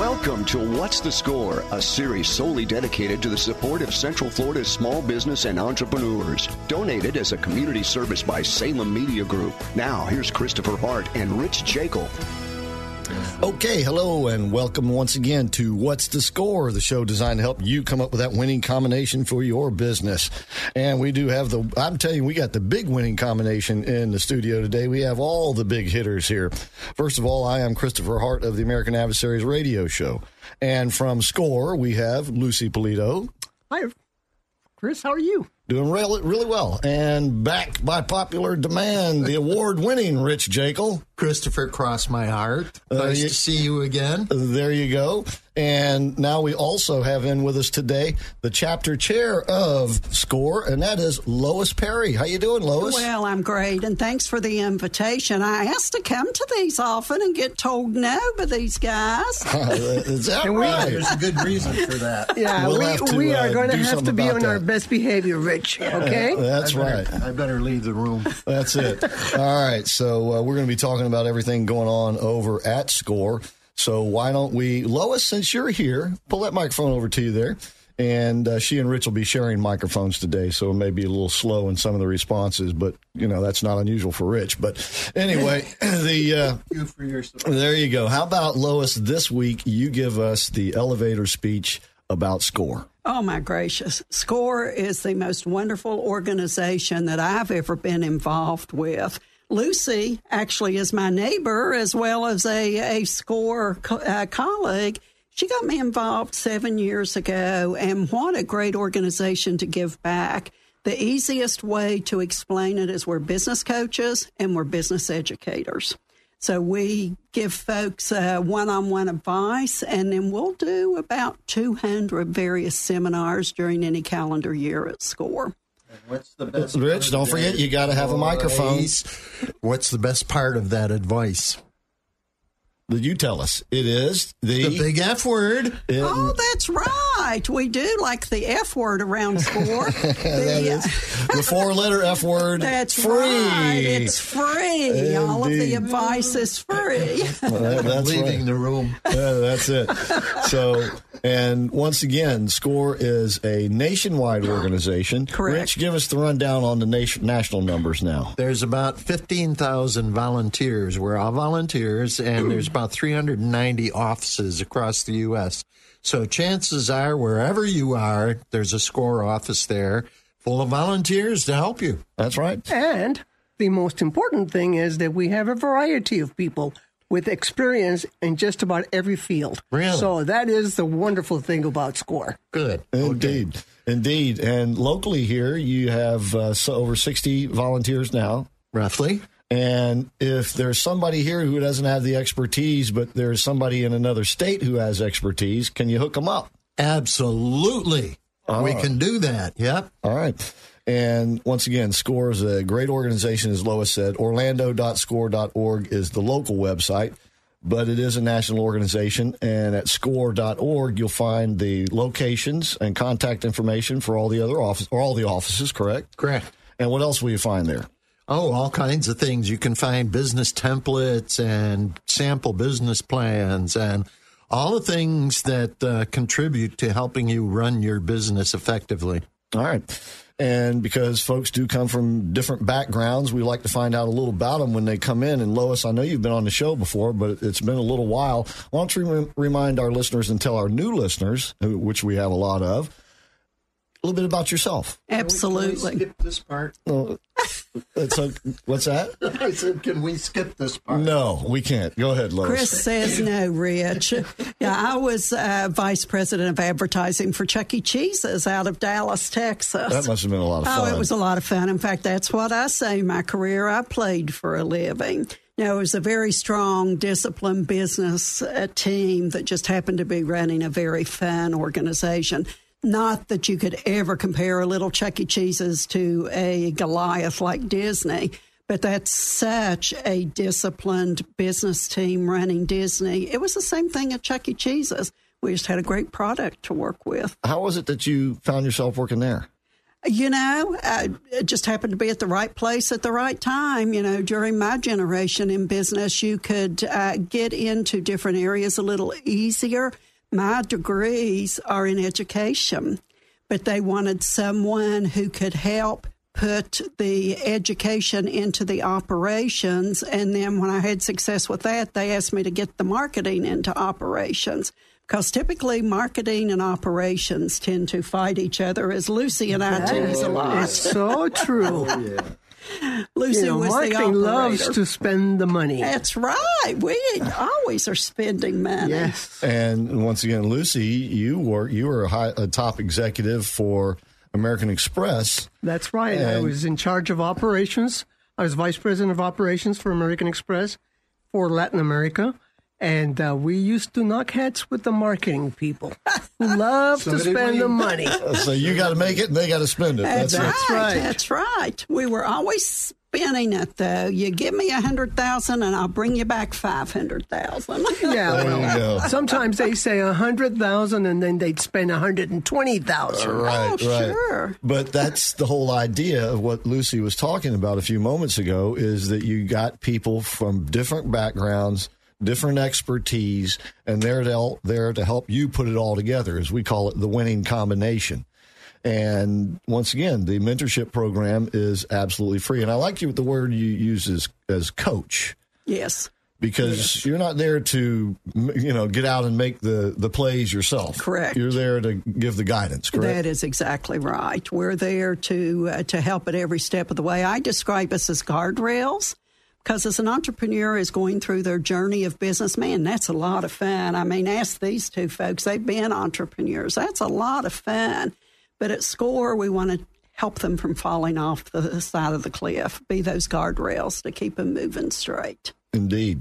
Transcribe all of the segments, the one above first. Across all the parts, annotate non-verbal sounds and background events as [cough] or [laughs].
Welcome to What's the Score, a series solely dedicated to the support of Central Florida's small business and entrepreneurs. Donated as a community service by Salem Media Group. Now, here's Christopher Hart and Rich Jekyll. Okay, hello, and welcome once again to What's the Score, the show designed to help you come up with that winning combination for your business. And we do have the, I'm telling you, we got the big winning combination in the studio today. We have all the big hitters here. First of all, I am Christopher Hart of the American Adversaries radio show. And from Score, we have Lucy Polito. Hi, Chris. How are you? Doing really, really well. And back by popular demand, the award winning Rich Jekyll. Christopher Cross My Heart. Nice you- to see you again. There you go. And now we also have in with us today the chapter chair of SCORE, and that is Lois Perry. How you doing, Lois? Well, I'm great, and thanks for the invitation. I asked to come to these often and get told no by these guys. [laughs] is that And we- There's a good reason for that. [laughs] Yeah, We'll we, to, we are uh, going to have to be about on our best behavior, Rich. Okay? That's I better- right. I better leave the room. That's it. All right. So uh, we're going to be talking about everything going on over at SCORE. So why don't we, Lois, since you're here, pull that microphone over to you there. And uh, she and Rich will be sharing microphones today, so it may be a little slow in some of the responses, but you know that's not unusual for Rich. But anyway, [laughs] [clears throat] the uh, You for your support. there you go. How about Lois? This week you give us the elevator speech about SCORE. Oh, my gracious. SCORE is the most wonderful organization that I've ever been involved with. Lucy actually is my neighbor as well as a, a SCORE co- uh, colleague. She got me involved seven years ago, and what a great organization to give back. The easiest way to explain it is we're business coaches and we're business educators. So we give folks one on one advice, and then we'll do about 200 various seminars during any calendar year at SCORE. What's the best? Rich, don't forget, you gotta have a microphone. What's the best part of that advice? Did you tell us? It is the, The big F word. it- Oh, that's right. We do like the F word around [laughs] SCORE. The, uh, the four letter F word. That's free. right. It's free. All of the advice is free. That- that's [laughs] leaving right. the room. Yeah, that's it. So, and once again, SCORE is a nationwide organization. Correct. Rich, give us the rundown on the nation, national numbers now. There's about 15,000 volunteers. We're all volunteers, and there's about 390 offices across the U.S. So chances are, wherever you are, there's a SCORE office there full of volunteers to help you. That's right. And the most important thing is that we have a variety of people with experience in just about every field. Really? So that is the wonderful thing about SCORE. Good. Indeed. Indeed. And locally here, you have uh, so over 60 volunteers now. Roughly. And if there's somebody here who doesn't have the expertise, but there's somebody in another state who has expertise, can you hook them up? Absolutely. Ah. We can do that. Yep. All right. And once again, SCORE is a great organization, as Lois said. Orlando.score.org is the local website, but it is a national organization. And at score.org, you'll find the locations and contact information for all the other office or all the offices, correct? Correct. And what else will you find there? Oh, all kinds of things. You can find business templates and sample business plans and all the things that uh, contribute to helping you run your business effectively. All right. And because folks do come from different backgrounds, we like to find out a little about them when they come in. And Lois, I know you've been on the show before, but it's been a little while. Why don't you re- remind our listeners and tell our new listeners, which we have a lot of, a little bit about yourself. Absolutely. skip this part? Oh, it's a, what's that? [laughs] I said, can we skip this part? No, we can't. Go ahead, Lois. Chris says no, Rich. [laughs] Yeah, I was uh, vice president of advertising for Chuck E. Cheese's out of Dallas, Texas. That must have been a lot of fun. Oh, it was a lot of fun. In fact, that's what I say. My career, I played for a living. No, it was a very strong, disciplined business uh, team that just happened to be running a very fun organization. Not that you could ever compare a little Chuck E. Cheese's to a Goliath like Disney, but that's such a disciplined business team running Disney. It was the same thing at Chuck E. Cheese's. We just had a great product to work with. How was it that you found yourself working there? You know, I it just happened to be at the right place at the right time. You know, during my generation in business, you could uh, get into different areas a little easier. My degrees are in education, but they wanted someone who could help put the education into the operations. And then when I had success with that, they asked me to get the marketing into operations because typically marketing and operations tend to fight each other, as Lucy and I tease a lot. It's so true. Oh, Lucy You know, was the marketing loves to spend the money. That's right. We always are spending money. Yes. And once again, Lucy, you were you were a, high, a top executive for American Express. That's right. I was in charge of operations. I was vice president of operations for American Express for Latin America. And uh, we used to knock heads with the marketing people who love [laughs] to spend we. the money. [laughs] So you got to make it, and they got to spend it. That's, That's, right. right. That's right. We were always spending it though. You give me a hundred thousand and I'll bring you back five hundred thousand. [laughs] Yeah, There you go. well, sometimes they say a hundred thousand, and then they'd spend a hundred and twenty thousand. Right, Oh, right. sure. But that's the whole idea of what Lucy was talking about a few moments ago is that you got people from different backgrounds, different expertise, and they're to there to help you put it all together, as we call it, the winning combination. And once again, the mentorship program is absolutely free. And I like you with the word you use as, as coach Yes. because you're not there to you know get out and make the the plays yourself. Correct. You're there to give the guidance. Correct. That is exactly right. We're there to uh, to help at every step of the way. I describe us as guardrails because as an entrepreneur is going through their journey of business, man, that's a lot of fun. I mean, ask these two folks; they've been entrepreneurs. That's a lot of fun. But at SCORE, we want to help them from falling off the side of the cliff. Be those guardrails to keep them moving straight. Indeed.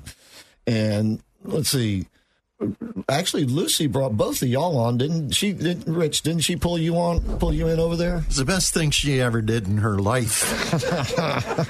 And let's see. Actually, Lucy brought both of y'all on, didn't she? Didn't, Rich, didn't she pull you on, pull you in over there? It's the best thing she ever did in her life.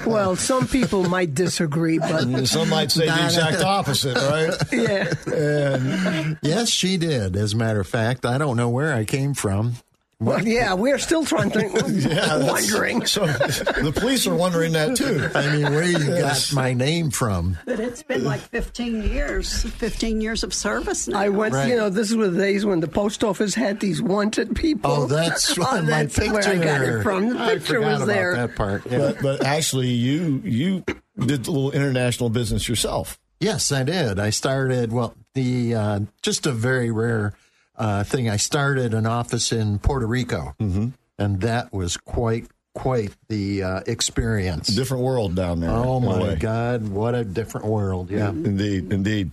[laughs] [laughs] Well, some people might disagree, but mm, Some might say the exact uh, opposite, right? [laughs] yeah, yes, she did. As a matter of fact, I don't know where I came from. Well, yeah, we're still trying to [laughs] that's- wondering. So the police are wondering that too. I mean, where you got my name from? But it's been like 15 years, 15 years of service now. I went, Right. you know, this was the days when the post office had these wanted people. Oh, that's [laughs] Oh, my that's picture. where I got it from. The I picture forgot was about there. that part. Yeah. But, but actually, you you did a little international business yourself. Yes, I did. I started well, the uh, just a very rare uh, thing. I started an office in Puerto Rico, mm-hmm. and that was quite quite the uh, experience. Different world down there. oh my. God, what a different world! Yeah, Indeed, indeed.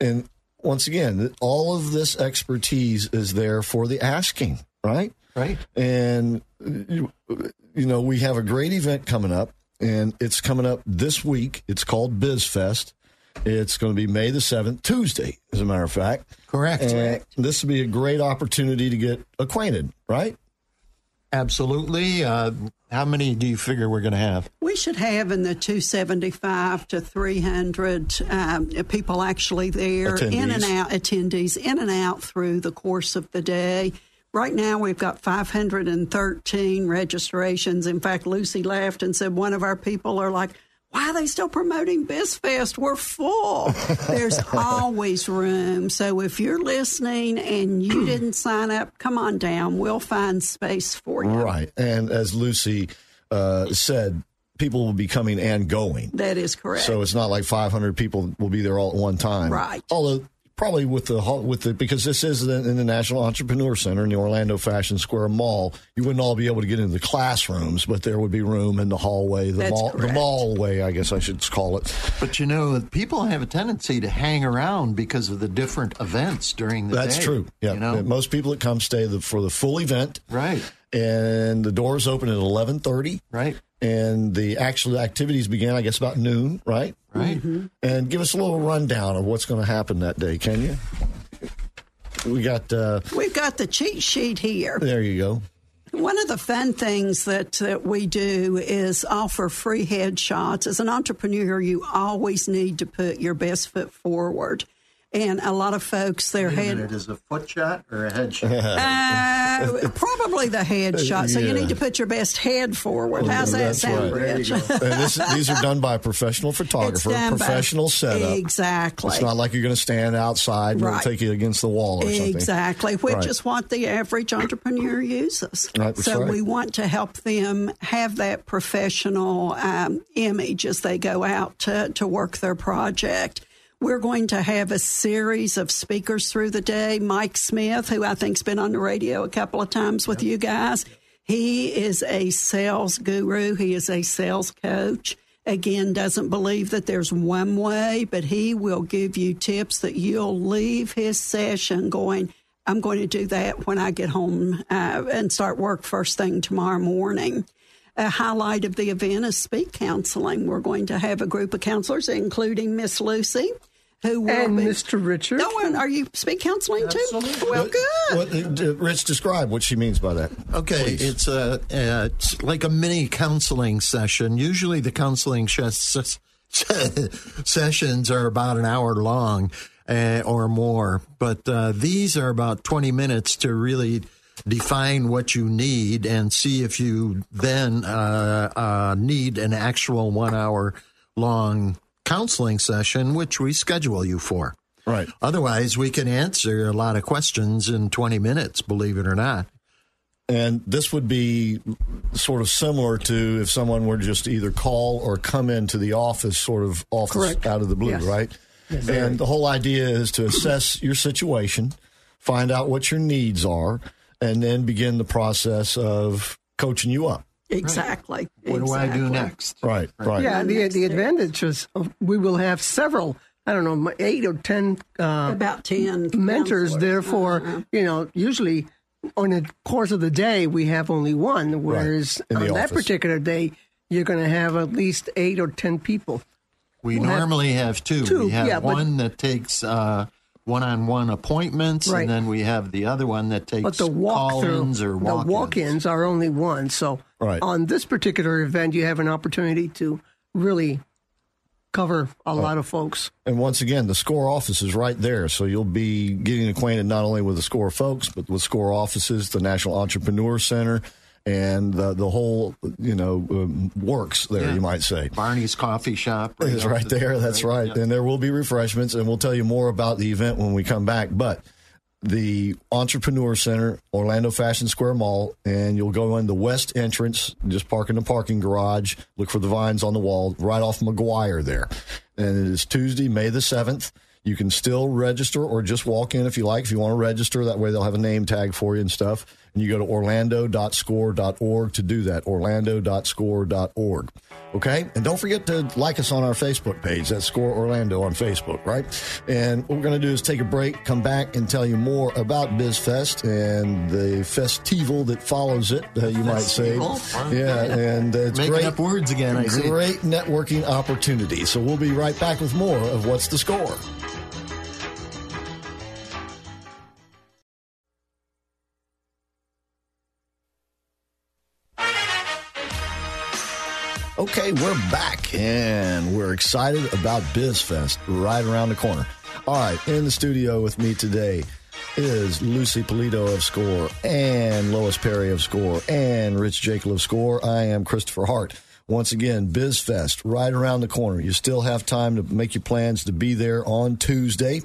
And once again, all of this expertise is there for the asking, right? right. And you, you know, we have a great event coming up, and it's coming up this week. It's called BizFest. It's going to be May the seventh, Tuesday, as a matter of fact. Correct. And this would be a great opportunity to get acquainted, right? Absolutely. Uh, how many do you figure we're going to have? We should have in the 275 to 300 um, people actually there, in and out, attendees, in and out through the course of the day. Right now, we've got 513 registrations. In fact, Lucy laughed and said one of our people are like, why are they still promoting BizFest? We're full. [laughs] There's always room. So if you're listening and you [clears throat] didn't sign up, come on down. We'll find space for you. Right. And as Lucy uh, said, people will be coming and going. That is correct. So it's not like 500 people will be there all at one time. Right. Although probably with the with the because this is in the National Entrepreneur Center in the Orlando Fashion Square Mall, you wouldn't all be able to get into the classrooms, but there would be room in the hallway, the That's mall, the correct. mall way, I guess I should call it. But you know, people have a tendency to hang around because of the different events during the That's day. true. Yeah. You know? Most people that come stay the, for the full event. Right. And the doors open at 11:30. Right. And the actual activities began, I guess, about noon, right? Right. And give us a little rundown of what's going to happen that day, can you? We got, uh, We've got the cheat sheet here. there you go. One of the fun things that, that we do is offer free headshots. As an entrepreneur, you always need to put your best foot forward. And a lot of folks, their Wait a head. minute, is a foot shot or a head shot? Uh, probably the head [laughs] shot. So you need to put your best head forward. How's that That's sound, right. Rich? And this, these are done by a professional It's photographer, done by- professional setup. Exactly. It's not like you're going to stand outside and it'll Right. take you against the wall or something. Exactly, which Right. is what the average entrepreneur uses. Right, so right. we want to help them have that professional um, image as they go out to, to work their project. We're going to have a series of speakers through the day. Mike Smith, who I think's been on the radio a couple of times with you guys, he is a sales guru. He is a sales coach. Again, doesn't believe that there's one way, but he will give you tips that you'll leave his session going, I'm going to do that when I get home uh, and start work first thing tomorrow morning. A highlight of the event is speed counseling. We're going to have a group of counselors, including Miss Lucy, who will And be. Mr. Richard. Oh, and are you speed counseling too? Well, good. What, uh, Rich, describe what she means by that. Okay, Please. it's a uh, it's like a mini counseling session. Usually, the counseling sh- [laughs] sessions are about an hour long uh, or more, but uh, these are about twenty minutes to really define what you need and see if you then uh, uh, need an actual one hour long counseling session, which we schedule you for. Right. Otherwise, we can answer a lot of questions in 20 minutes, believe it or not. And this would be sort of similar to if someone were to just either call or come into the office, sort of off the, Correct. out of the blue, Yes. right? and the whole idea is to assess your situation, find out what your needs are, and then begin the process of coaching you up. Exactly. What do I do next? Right, right. Yeah, the the advantage is uh, we will have several. I don't know, eight or ten uh, About 10 mentors. counselors. Therefore, Uh-huh. you know, usually on the course of the day we have only one. Whereas in on the that particular day, you're going to have at least eight or ten people. We We'll normally have two. two, we have yeah, but- one that takes uh, one-on-one appointments, Right. and then we have the other one that takes But the call-ins or walk-ins. the walk-ins are only one. So Right. on this particular event, you have an opportunity to really cover a lot of folks. And once again, the SCORE office is right there. So you'll be getting acquainted not only with the SCORE folks, but with SCORE offices, the National Entrepreneur Center, and the, the whole, you know, um, works there, Yeah. you might say. Barnie's Coffee Shop. It's [laughs] up right the- there. That's right. Yeah. And there will be refreshments, and we'll tell you more about the event when we come back. But the Entrepreneur Center, Orlando Fashion Square Mall, and you'll go in the west entrance, just park in the parking garage, look for the vines on the wall, right off Maguire there. And it is Tuesday, May the 7th. You can still register or just walk in if you like. If you want to register, that way they'll have a name tag for you and stuff. And you go to orlando.score.org to do that. Orlando.score.org. Okay? And don't forget to like us on our Facebook page. That's Score Orlando on Facebook, right? And what we're going to do is take a break, come back, and tell you more about BizFest and the festival that follows it, uh, you might say. Festival? Yeah, and uh, it's Making great. up words again, I see. Great networking opportunity. So we'll be right back with more of What's the Score? Okay, we're back and we're excited about BizFest right around the corner. All right, in the studio with me today is Lucy Polito of Score and Lois Perry of Score and Rich Jekyll of Score. I am Christopher Hart. Once again, BizFest right around the corner. You still have time to make your plans to be there on Tuesday.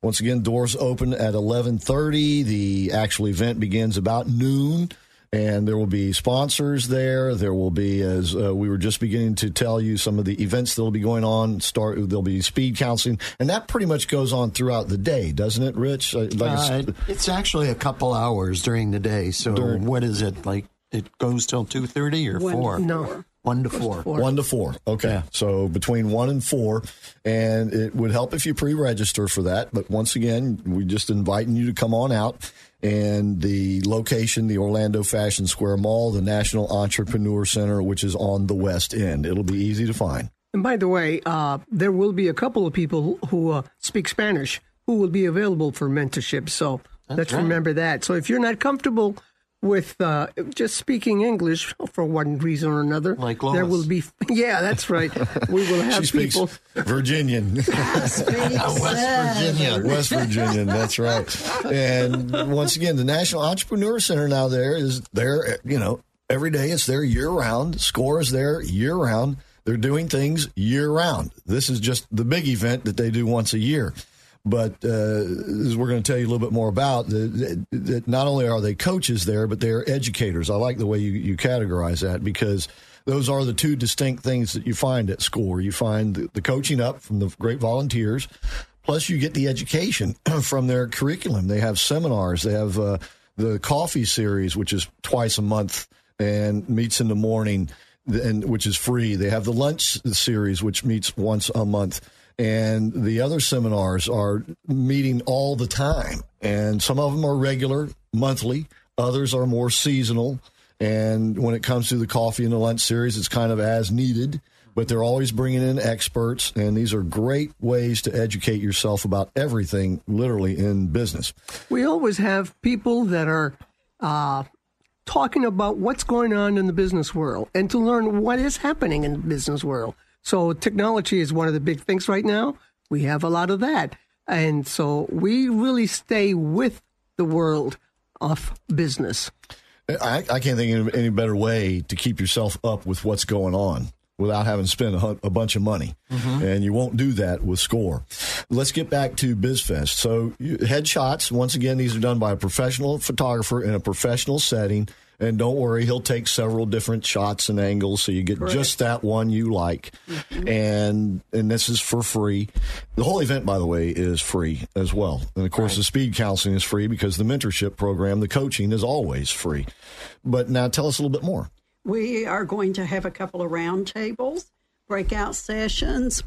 Once again, doors open at 11:30. The actual event begins about noon and there will be sponsors there. There will be, as uh, we were just beginning to tell you, some of the events that will be going on. Start there'll be speed counseling, and that pretty much goes on throughout the day, doesn't it, Rich? Uh, Like Uh, it's- it's actually a couple hours during the day. So During- what is it like? It goes till two thirty or One four? No. one to four. One to four. Okay. Yeah. So between one and four. And it would help if you pre register for that. But once again, we're just inviting you to come on out. And the location, the Orlando Fashion Square Mall, the National Entrepreneur Center, which is on the West End. It'll be easy to find. And by the way, uh, there will be a couple of people who uh, speak Spanish who will be available for mentorship. So let's right. remember that. So if you're not comfortable with uh, just speaking English for one reason or another, Like there will be. [laughs] Yeah, that's right. We will have She speaks people. Virginian. [laughs] [laughs] West Virginia. West Virginia. That's right. And once again, the National Entrepreneur Center now there is there, you know, every day it's there year round. Score is there year round. They're doing things year round. This is just the big event that they do once a year. But uh, as we're going to tell you a little bit more about, that that not only are they coaches there, but they're educators. I like the way you, you categorize that because those are the two distinct things that you find at SCORE. You find the, the coaching up from the great volunteers, plus you get the education [clears throat] from their curriculum. They have seminars. They have uh, the coffee series, which is twice a month and meets in the morning, and which is free. They have the lunch series, which meets once a month. And the other seminars are meeting all the time. And some of them are regular, monthly. Others are more seasonal. And when it comes to the coffee and the lunch series, it's kind of as needed. But they're always bringing in experts. And these are great ways to educate yourself about everything, literally, in business. We always have people that are uh, talking about what's going on in the business world and to learn what is happening in the business world. So, technology is one of the big things right now. We have a lot of that. And so, we really stay with the world of business. I, I can't think of any better way to keep yourself up with what's going on without having to spend a, a bunch of money. Mm-hmm. And you won't do that with SCORE. Let's get back to BizFest. So, you- headshots, once again, these are done by a professional photographer in a professional setting. And don't worry, he'll take several different shots and angles so you get just that one you like. Mm-hmm. And and this is for free. The whole event, by the way, is free as well. And of course, the speed counseling is free because the mentorship program, the coaching is always free. But now tell us a little bit more. We are going to have a couple of roundtables, breakout sessions.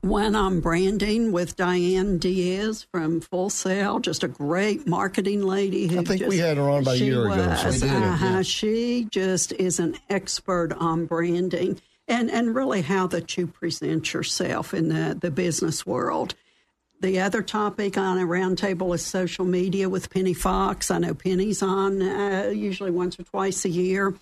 One on branding with Diane Diaz from Full Sail, just a great marketing lady. Who I think just, we had her on about a year ago, so was, did, uh-huh. She just is an expert on branding and, and really how that you present yourself in the, the business world. The other topic on a roundtable is social media with Penny Fox. I know Penny's on uh, usually once or twice a year.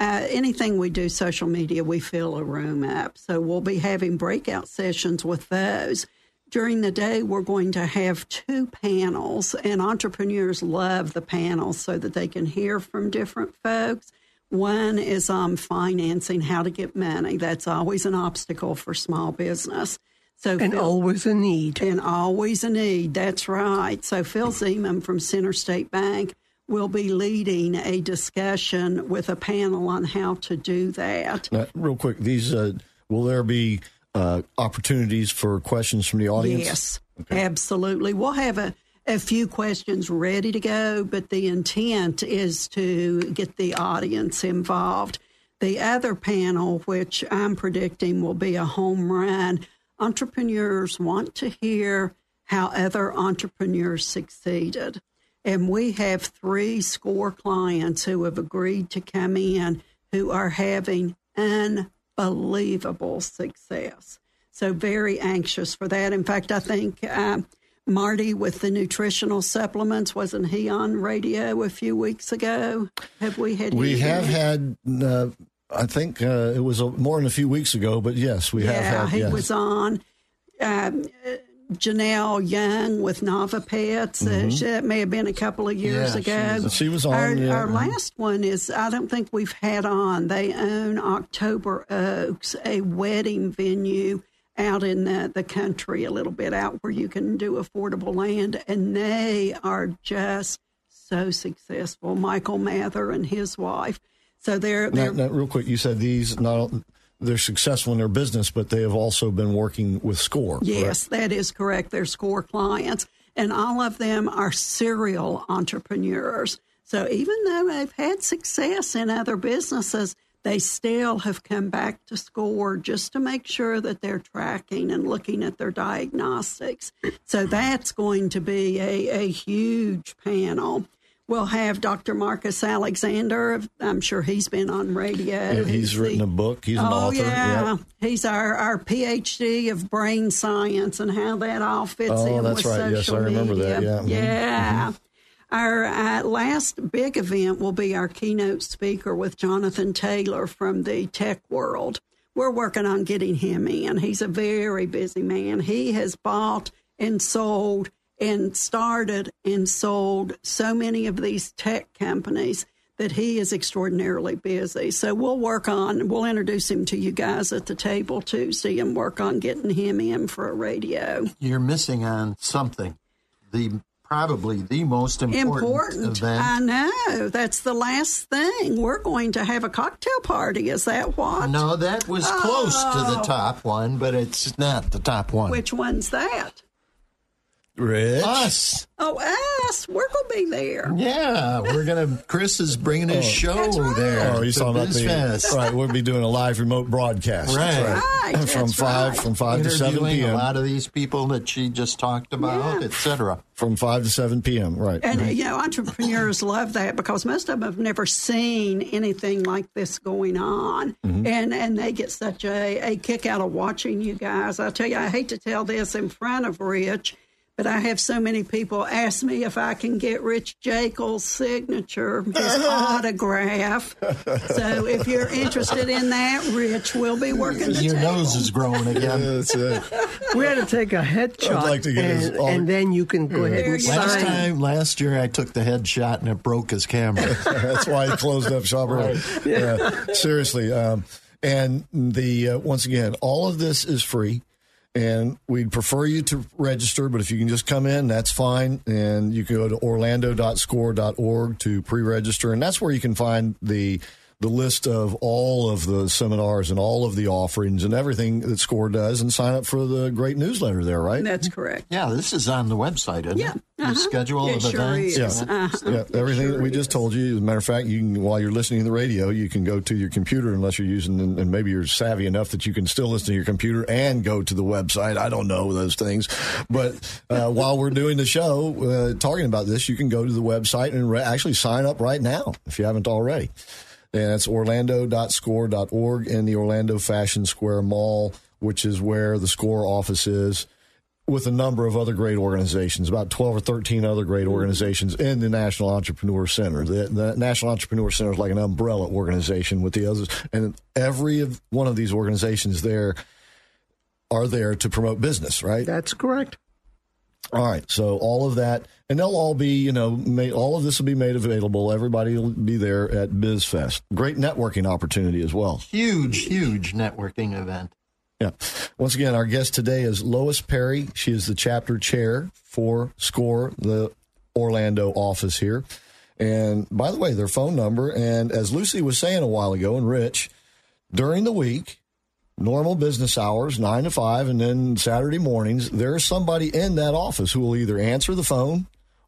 Uh, anything we do social media, we fill a room up. So we'll be having breakout sessions with those. During the day, we're going to have two panels, and entrepreneurs love the panels so that they can hear from different folks. One is on financing, how to get money. That's always an obstacle for small business. So And Phil- always a need. and always a need. That's right. So Phil Zeman from Center State Bank will be leading a discussion with a panel on how to do that. Now, real quick, these uh, will there be uh, opportunities for questions from the audience? Yes, absolutely. We'll have a, a few questions ready to go, but the intent is to get the audience involved. The other panel, which I'm predicting will be a home run, entrepreneurs want to hear how other entrepreneurs succeeded. And we have three score clients who have agreed to come in who are having unbelievable success. So, very anxious for that. In fact, I think um, Marty with the nutritional supplements, wasn't he on radio a few weeks ago? Have we had We have had, uh, I think uh, it was a, more than a few weeks ago, but yes, we yeah, have had. he yes. was on. Um, uh, Janelle Young with Nava Pets. Uh, she- that may have been a couple of years Yeah, she ago. was- She was on, Our, yeah. our last one is I don't think we've had on. They own October Oaks, a wedding venue out in the, the country a little bit out where you can do affordable land, and they are just so successful. Michael Mather and his wife. So they're Now, they're now, real quick, you said these not they're successful in their business, but they have also been working with Score. Yes, that is correct. They're SCORE clients, and all of them are serial entrepreneurs. So even though they've had success in other businesses, they still have come back to score just to make sure that they're tracking and looking at their diagnostics. So that's going to be a, a huge panel. We'll have Dr. Marcus Alexander. I'm sure he's been on radio. Yeah, he's written a book. He's an oh, author. Yeah. He's our, our PhD of brain science and how that all fits Oh, in that's with right. Yes, social I remember that. Yeah. Mhm. Yeah. Our uh, last big event will be our keynote speaker with Jonathan Taylor from the tech world. We're working on getting him in. He's a very busy man. He has bought and sold and started and sold so many of these tech companies that he is extraordinarily busy. So we'll work on, we'll introduce him to you guys at the table Tuesday and work on getting him in for a radio. You're missing on something. The probably the most important, Important. event. I know. That's the last thing. We're going to have a cocktail party. Is that what? no, that was close to the oh. top one, but it's not the top one. Which one's that? Rich. Us. Oh, us. We're going to be there. Yeah, we're gonna. Chris is bringing his show right. there. Oh, he's to talking about the BizFest. right. We'll be doing a live remote broadcast. Right. Right, from that's five from five to seven p.m. a lot of these people that she just talked about, Yeah. etc. from five to seven p.m. Right. And, you know, entrepreneurs love that because most of them have never seen anything like this going on. Mm-hmm. And and they get such a, a kick out of watching you guys. I tell you, I hate to tell this in front of Rich, but I have so many people ask me if I can get Rich Jekyll's signature, his [laughs] autograph. So if you're interested in that, Rich will be working the Your table. nose is growing [laughs] again. That's it. We had to take a headshot, like to get and, auto- and then you can go ahead and you. Last sign. time, last year, I took the headshot and it broke his camera. [laughs] That's why he closed up shop early. Yeah. Seriously. Um, and the uh, once again, all of this is free. And we'd prefer you to register, but if you can just come in, that's fine. And you can go to orlando.score.org to pre register. And that's where you can find the the list of all of the seminars and all of the offerings and everything that SCORE does and sign up for the great newsletter there, right? That's correct. yeah, this is on the website, isn't Yeah, it? uh-huh. The schedule It of sure events. is. Yeah. Uh-huh. Yeah, everything sure that we just is. told you. As a matter of fact, you can while you're listening to the radio, you can go to your computer unless you're using and and maybe you're savvy enough that you can still listen to your computer and go to the website. I don't know those things, but uh, while we're doing the show, uh, talking about this, you can go to the website and re- actually sign up right now if you haven't already. And it's orlando.score.org in the Orlando Fashion Square Mall, which is where the SCORE office is with a number of other great organizations, about 12 or 13 other great organizations in the National Entrepreneur Center. The, the National Entrepreneur Center is like an umbrella organization with the others, and every one of these organizations there are there to promote business, right? That's correct. All right. So all of that, and they'll all be, you know, made, all of this will be made available. Everybody will be there at BizFest. Great networking opportunity as well. Huge, huge networking event. Yeah. Once again, our guest today is Lois Perry. She is the chapter chair for SCORE, the Orlando office here. And by the way, their phone number, and as Lucy was saying a while ago, and Rich, during the week, normal business hours, nine to five, and then Saturday mornings, there's somebody in that office who will either answer the phone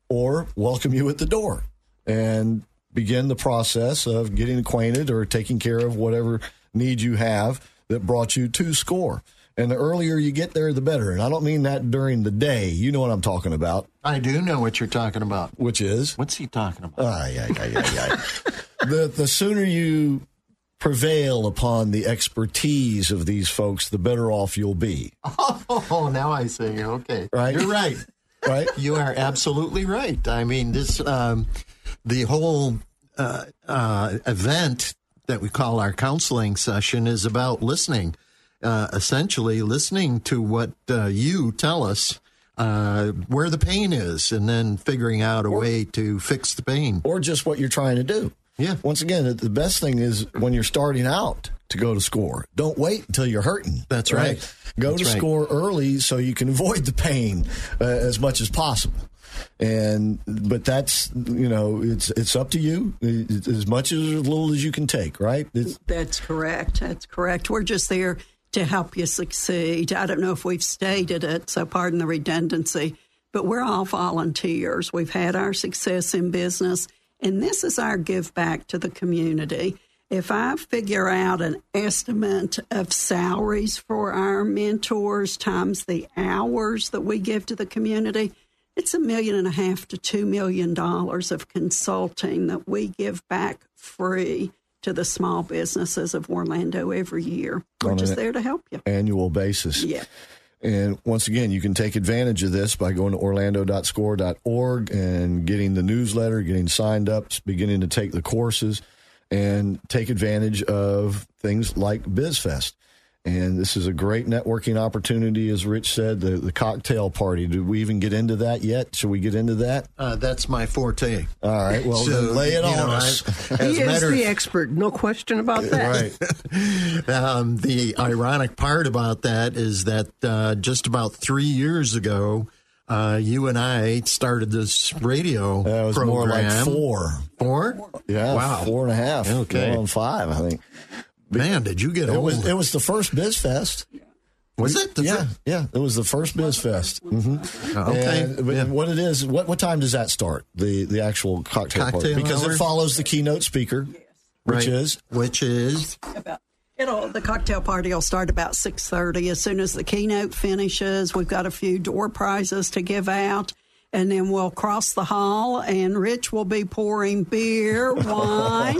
or welcome you at the door and begin the process of getting acquainted or taking care of whatever need you have that brought you to score. And the earlier you get there, the better. And I don't mean that during the day. You know what I'm talking about, I do know what you're talking about. which is What's he talking about? Ay, ay, ay, ay, ay. [laughs] the the sooner you prevail upon the expertise of these folks, the better off you'll be. [laughs] Oh, now I see. Okay, Right. You're right. Right? [laughs] You are absolutely right. I mean, this um, the whole uh, uh, event that we call our counseling session is about listening. Uh, essentially, listening to what uh, you tell us uh, where the pain is, and then figuring out a way to fix the pain. or just what you're trying to do. Yeah. Once again, the best thing is when you're starting out to go to score. Don't wait until you're hurting. That's right. Go That's to right. score early so you can avoid the pain uh, as much as possible. And but that's you know it's it's up to you It's as much as as little as you can take. Right? It's, That's correct. That's correct. We're just there to help you succeed. I don't know if we've stated it, so pardon the redundancy, but we're all volunteers. We've had our success in business, and this is our give back to the community. if I figure out an estimate of salaries for our mentors times the hours that we give to the community, it's a million and a half to two million dollars of consulting that we give back free to the small businesses of Orlando every year. We're just there to help you. Annual basis. Yeah. And once again, you can take advantage of this by going to orlando.score.org and getting the newsletter, getting signed up, beginning to take the courses, and take advantage of things like BizFest. And this is a great networking opportunity, as Rich said, the, the cocktail party. Did we even get into that yet? Should we get into that? Uh, that's my forte. All right. Well, So, then lay it on know, us. I- He a is the expert, no question about that. right. [laughs] Um, the ironic part about that is that uh, just about three years ago, uh, you and I started this radio That was program. more like four. Four? Yeah. Wow. Four and a half. Okay. Going on five, I think. Man, did you get It old? was, it was the first BizFest. Was it? The yeah, fir- yeah. It was the first BizFest. Mm-hmm. okay. And, Yeah. what it is, what what time does that start? The the actual cocktail, party? Because hour? it follows the keynote speaker, yes. which Right. is Which is? about it'll the cocktail party will start about 6.30 as soon as the keynote finishes we've got a few door prizes to give out and then we'll cross the hall and rich will be pouring beer [laughs] wine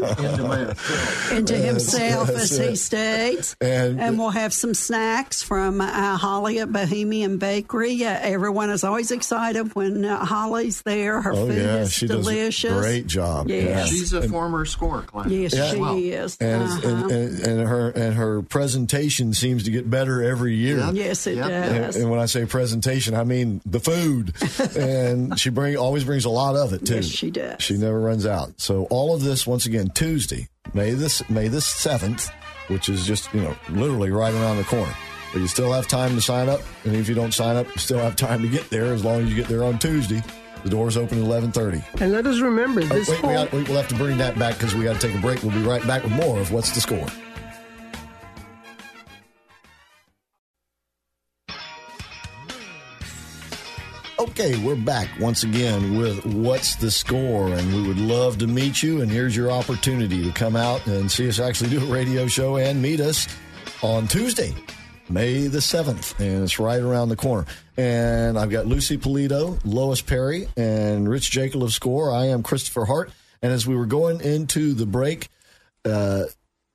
into himself that's as he states And- we'll have some snacks from uh, holly at bohemian bakery uh, everyone is always excited when uh, holly's there her oh food yeah, is she delicious does a great job. Yes. She's a former score client. yes Yeah. she Wow. is And, Uh-huh. and, and and her and her presentation seems to get better every year. yes it Yep. does And, and when I say presentation, I mean the food, [laughs] and she bring always brings a lot of it too. Yes, she does. She never runs out. So all of this once again Tuesday, May this May the seventh, which is just you know literally right around the corner. But you still have time to sign up, and if you don't sign up, you still have time to get there as long as you get there on Tuesday. The doors open at eleven thirty. And let us remember Oh, this wait, we got, we- we'll have to bring that back because we got to take a break. We'll be right back with more of what's the score. Okay, we're back once again with What's the Score? And we would love to meet you. And here's your opportunity to come out and see us actually do a radio show and meet us on Tuesday, May the 7th. And it's right around the corner. And I've got Lucy Polito, Lois Perry, and Rich Jacob of Score. I am Christopher Hart. And as we were going into the break, uh,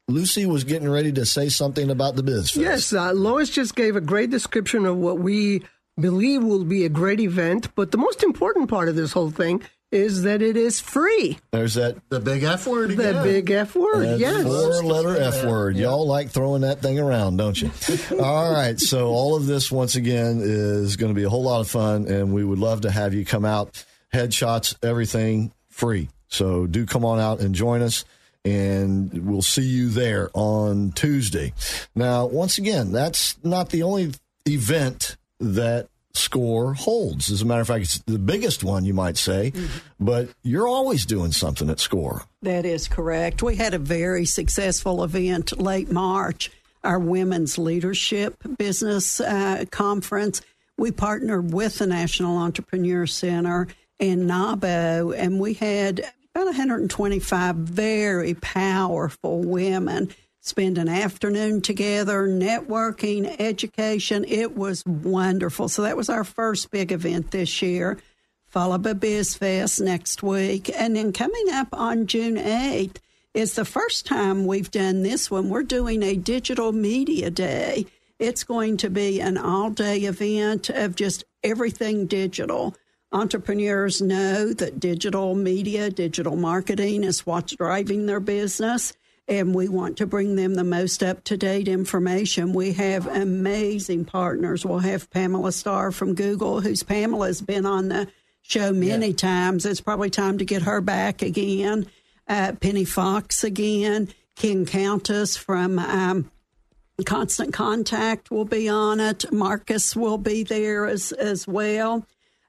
Lucy was getting ready to say something about the biz. Fest. Yes, uh, Lois just gave a great description of what we believe will be a great event. But the most important part of this whole thing is that it is free. There's that The big F word The again. big F word, That yes. Four letter F word. Y'all like throwing that thing around, don't you? [laughs] all right. So, all of this, once again, is going to be a whole lot of fun, and we would love to have you come out. Headshots, everything free. So, do come on out and join us, and we'll see you there on Tuesday. Now, once again, that's not the only event that score holds. As a matter of fact, it's the biggest one, you might say, but you're always doing something at score. That is correct. We had a very successful event late March, our Women's Leadership Business uh, Conference. We partnered with the National Entrepreneur Center and NAWBO, and we had about 125 very powerful women spend an afternoon together, networking, education. It was wonderful. So that was our first big event this year followed by BizFest next week. And then coming up on June 8th is the first time we've done this one. We're doing a digital media day. It's going to be an all day event of just everything digital. Entrepreneurs know that digital media, digital marketing is what's driving their business and we want to bring them the most up to date information. We have amazing partners. We'll have Pamela Starr from Google, who's Pamela's been on the show many times. It's probably time to get her back again. Uh, Penny Fox again. King Countess from um, Constant Contact will be on it. Marcus will be there as as well.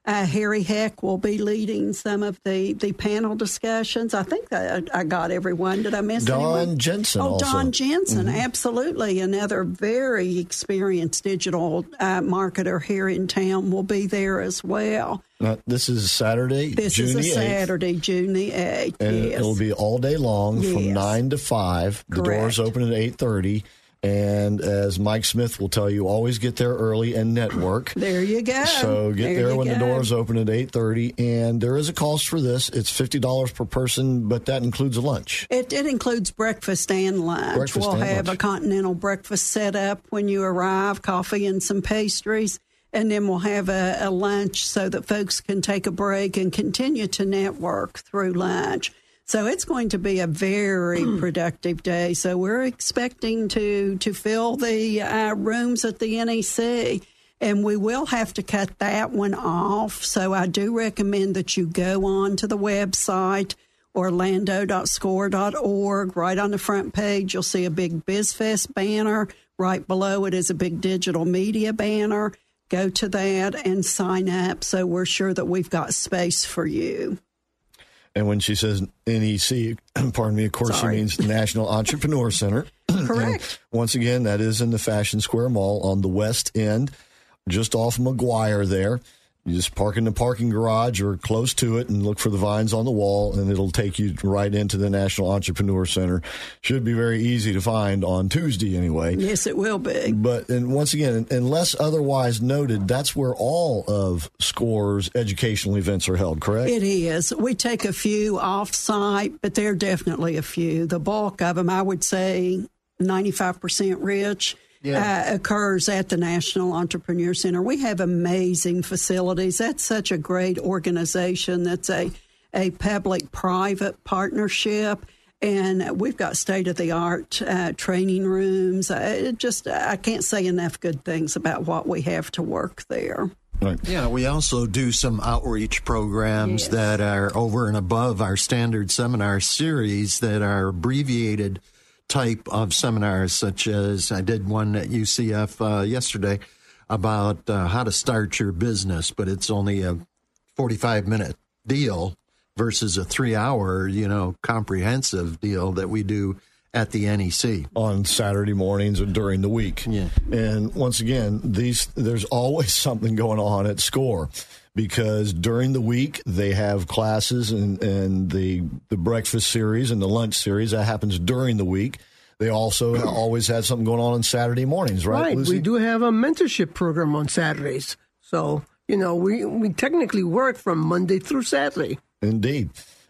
Uh, Harry Heck will be leading some of the, the panel discussions. I think I, I got everyone. Did I miss anyone? Don anyone? Jensen Oh, also. Don Jensen, Mm-hmm. absolutely. Another very experienced digital uh, marketer here in town will be there as well. Now, this is Saturday, This June is a the 8th. Saturday, June the 8th. and yes. it'll be all day long from 9 to 5 the doors open at 8.30 and as mike smith will tell you always get there early and network [laughs] there you go. so get there, you when the doors open at 8.30 and there is a cost for this it's $50 per person but that includes a lunch It, it includes breakfast and lunch. Breakfast we'll and have lunch. a continental breakfast set up when you arrive, coffee and some pastries. And then we'll have a, a lunch so that folks can take a break and continue to network through lunch. So it's going to be a very Hmm. productive day. So we're expecting to to fill the uh, rooms at the NEC. And we will have to cut that one off. So I do recommend that you go on to the website orlando.score.org. Right on the front page, you'll see a big BizFest banner. Right below it is a big digital media banner. Go to that and sign up so we're sure that we've got space for you. And when she says nec [clears throat] pardon me of course Sorry. she means national entrepreneur center [clears throat] Correct. Once again, that is in the Fashion Square Mall on the west end, just off Maguire there. You just park in the parking garage or close to it and look for the vines on the wall, and it'll take you right into the National Entrepreneur Center. Should be very easy to find on Tuesday anyway. Yes, it will be. But and once again, unless otherwise noted, that's where all of SCORE's educational events are held, correct? It is. We take a few off site, but there are definitely a few. The bulk of them, I would say 95% rich. Uh, occurs at the National Entrepreneur Center. We have amazing facilities. That's such a great organization. That's a a public private partnership, and we've got state of the art uh, training rooms. Uh, it just I can't say enough good things about what we have to work there. Right. Yeah, we also do some outreach programs Yes. that are over and above our standard seminar series that are abbreviated type of seminars, such as I did one at UCF uh, yesterday about uh, how to start your business, but it's only a 45 minute deal versus a three hour, you know, comprehensive deal that we do at the NEC. on Saturday mornings or during the week. Yeah. And once again, these there's always [laughs] something going on at Score because during the week they have classes and, and the the breakfast series and the lunch series that happens during the week. They also [clears throat] always have something going on on Saturday mornings, right? Right. Lucy? We do have a mentorship program on Saturdays. So, you know, we, we technically work from Monday through Saturday. Indeed.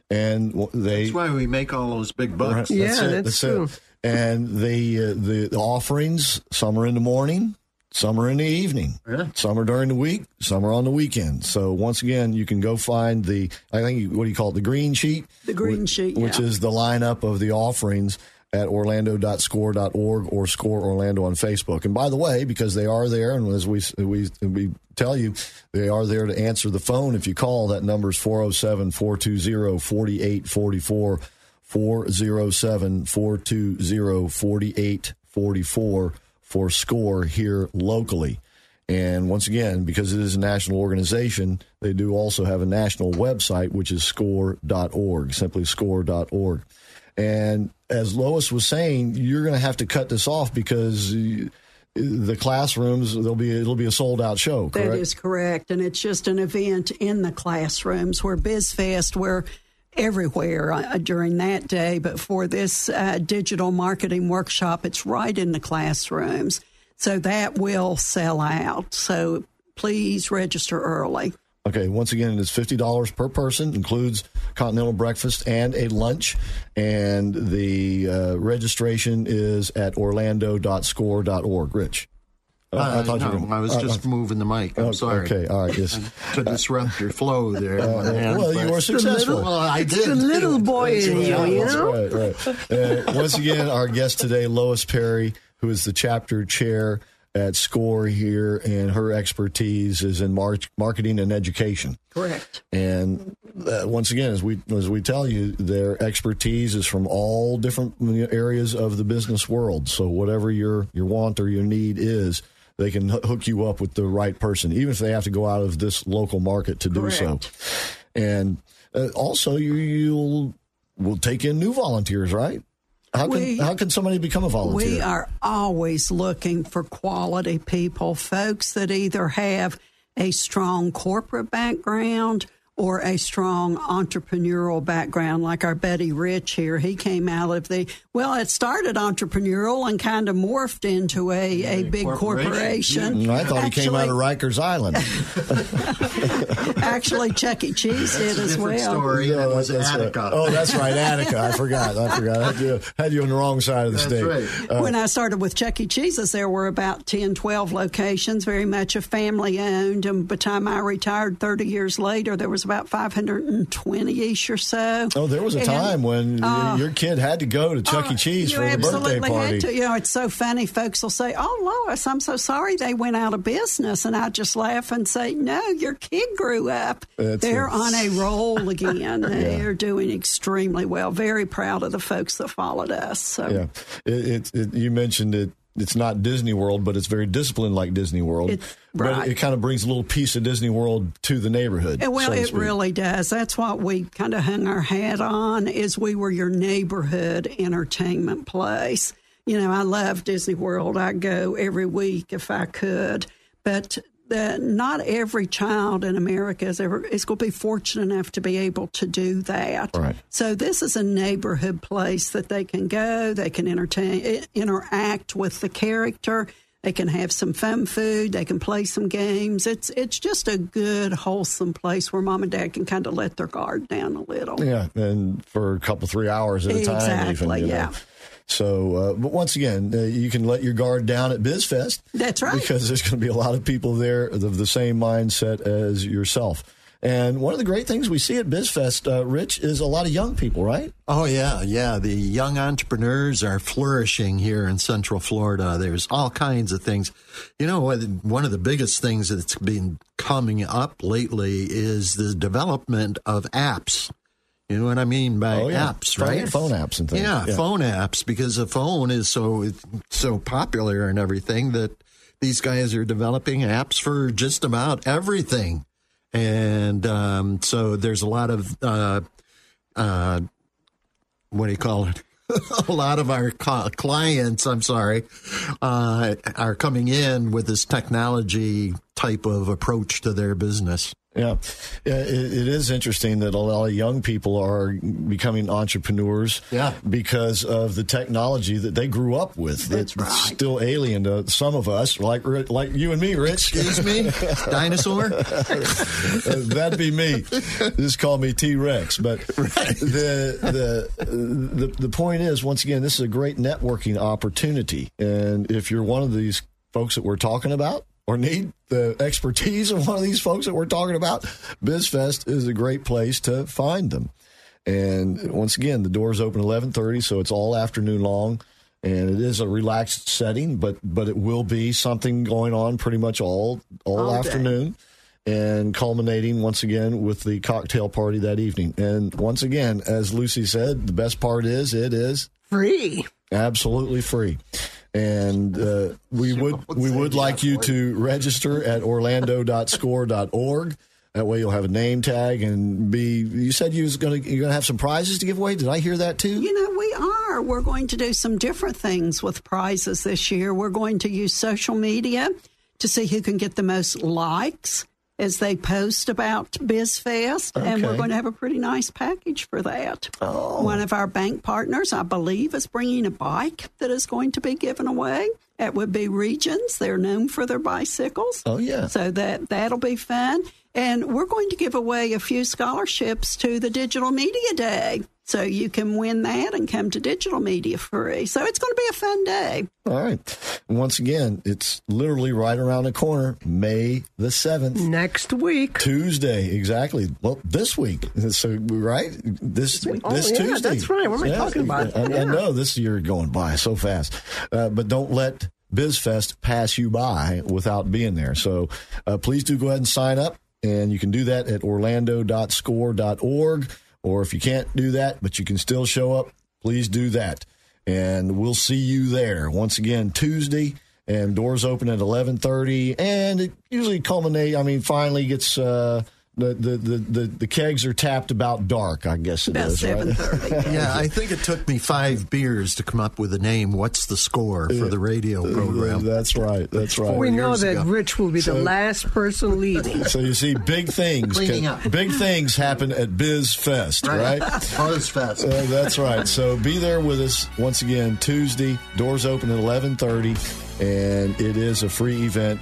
And they That's why we make all those big bucks. Yeah, it, that's it. true. And the, uh, the the offerings, some are in the morning, some are in the evening, some are during the week, some are on the weekend. So once again, you can go find the I think you- what do you call it, the green sheet, The green Wh- sheet, which yeah. is the lineup of the offerings at orlando.score.org or score orlando on facebook. And by the way because they are there and as we we we tell you they are there to answer the phone if you call that number is 407-420-4844 407-420-4844 for score here locally and once again, because it is a national organization, they do also have a national website, which is score.org, simply score.org. And as Lois was saying, you're going to have to cut this off because the classrooms, there'll be, it'll be a sold out show, correct? That is correct. And it's just an event in the classrooms where BizFest, we're everywhere uh, during that day. But for this uh, digital marketing workshop, it's right in the classrooms. So that will sell out. So please register early. Okay, once again, it is fifty dollars per person, includes continental breakfast and a lunch, and the uh, registration is at orlando.score.org. Rich, Uh, Uh, thought you no, were- I was uh, just uh, moving the mic. I'm oh, sorry. Okay, all right, yes. [laughs] to disrupt your flow there. man, well, you were successful. Well, I It's did. the little boy in you, you That's know? right, right. Uh, once again, our guest today, Lois Perry, who is the chapter chair at SCORE here, and her expertise is in mar- marketing and education. Correct. And uh, once again, as we as we tell you, their expertise is from all different areas of the business world. So whatever your your want or your need is, they can hook you up with the right person, even if they have to go out of this local market to do so. And uh, also, you, you'll will take in new volunteers, right? How can We- how can somebody become a volunteer? We are always looking for quality people, folks that either have a strong corporate background or a strong entrepreneurial background, like our Betty Rich here. He came out of the, well, it started entrepreneurial and kind of morphed into a, a big corporation. Mm, I thought he came out of Rikers Island. [laughs] Actually, Chuck E. Cheese did as Different well. story. Yeah, was that's right. Oh, that's right, Attica. I forgot. I forgot. I had you, had you on the wrong side of the That's state. right. Uh, when I started with Chuck E. Cheese's, there were about 10, 12 locations, very much a family owned. And by the time I retired 30 years later, there was about 520 ish or so. Oh, there was a And- time when Oh. your kid had to go to Chuck E. Oh, Cheese for the birthday party. Had to. You know, it's so funny. Folks will say, "Oh, Lois, I'm so sorry they went out of business," and I just laugh and say, "No, your kid grew up. That's They're it. on a roll again. [laughs] They're doing extremely well. Very proud of the folks that followed us." So. Yeah, it, it, it, you mentioned it. It's not Disney World, but it's very disciplined like Disney World. It- But right. it, kind of brings a little piece of Disney World to the neighborhood. Uh, Well, so it really does. That's what we kind of hung our hat on is we were your neighborhood entertainment place. You know, I love Disney World. I go every week if I could, but the, not every child in America is ever is going to be fortunate enough to be able to do that. Right. So this is a neighborhood place that they can go, they can entertain, interact with the character. They can have some fun food. They can play some games. It's it's just a good, wholesome place where mom and dad can kind of let their guard down a little. Yeah, and for a couple three hours at a time, even. Exactly, You know. Yeah. So, uh, but once again, uh, you can let your guard down at BizFest. That's right. Because there's going to be a lot of people there of the same mindset as yourself. And one of the great things we see at BizFest, uh, Rich, is a lot of young people, right? Oh yeah, yeah. The young entrepreneurs are flourishing here in Central Florida. There's all kinds of things. You know, one of the biggest things that's been coming up lately is the development of apps. You know what I mean by Oh, yeah. apps, Phone- right? phone apps and things. Yeah, Yeah. phone apps because the phone is so so popular and everything that these guys are developing apps for just about everything. And um, so there's a lot of uh, uh, what do you call it? [laughs] a lot of our clients, I'm sorry, uh, are coming in with this technology type of approach to their business. Yeah, it, it is interesting that a lot of young people are becoming entrepreneurs. Yeah. because of the technology that they grew up with. That's That's right. still alien to some of us, like like you and me, Rich. Excuse me, dinosaur. [laughs] That'd be me. Just call me T Rex. But the, the the the point is, once again, this is a great networking opportunity, and if you're one of these folks that we're talking about, or need the expertise of one of these folks that we're talking about, BizFest is a great place to find them. And once again, the doors open eleven thirty, so it's all afternoon long, and it is a relaxed setting, but but it will be something going on pretty much all all, All day. afternoon, and culminating once again with the cocktail party that evening. And once again, as Lucy said, the best part is it is Free. absolutely free. And uh, we would we would like you to register at orlando.score.org. That way you'll have a name tag and be. You said you was going to you're going to have some prizes to give away. Did I hear that too? You know, we are. We're going to do some different things with prizes this year. We're going to use social media to see who can get the most likes as they post about BizFest. And we're going to have a pretty nice package for that. Oh. One of our bank partners, I believe, is bringing a bike that is going to be given away. It would be Regions. They're known for their bicycles. Oh, yeah. So that that'll be fun. And we're going to give away a few scholarships to the Digital Media Day. So you can win that and come to Digital Media free. So it's going to be a fun day. All right. Once again, it's literally right around the corner, May the seventh. Next week. Tuesday, exactly. Well, this week. [laughs] So right, this week? this Oh, yeah, Tuesday. that's right. What am I talking about? I, I Yeah. know this year going by so fast, uh, but don't let BizFest pass you by without being there. So uh, please do go ahead and sign up, and you can do that at orlando.score.org. Or if you can't do that, but you can still show up, please do that, and we'll see you there. Once again Tuesday and doors open at 11:30 and it usually culminate I mean finally gets uh, the, the, the, the, the kegs are tapped about dark, I guess it About is, right? [laughs] Yeah, I think it took me five beers to come up with a name. What's the score for the radio program? That's right. That's right. we know that ago. Rich will be the last person leading. So you see, big things, can- up. big things happen at Biz Fest, right? [laughs] Buzz Fest. Uh, that's right. So be there with us once again Tuesday. Doors open at eleven thirty, and it is a free event.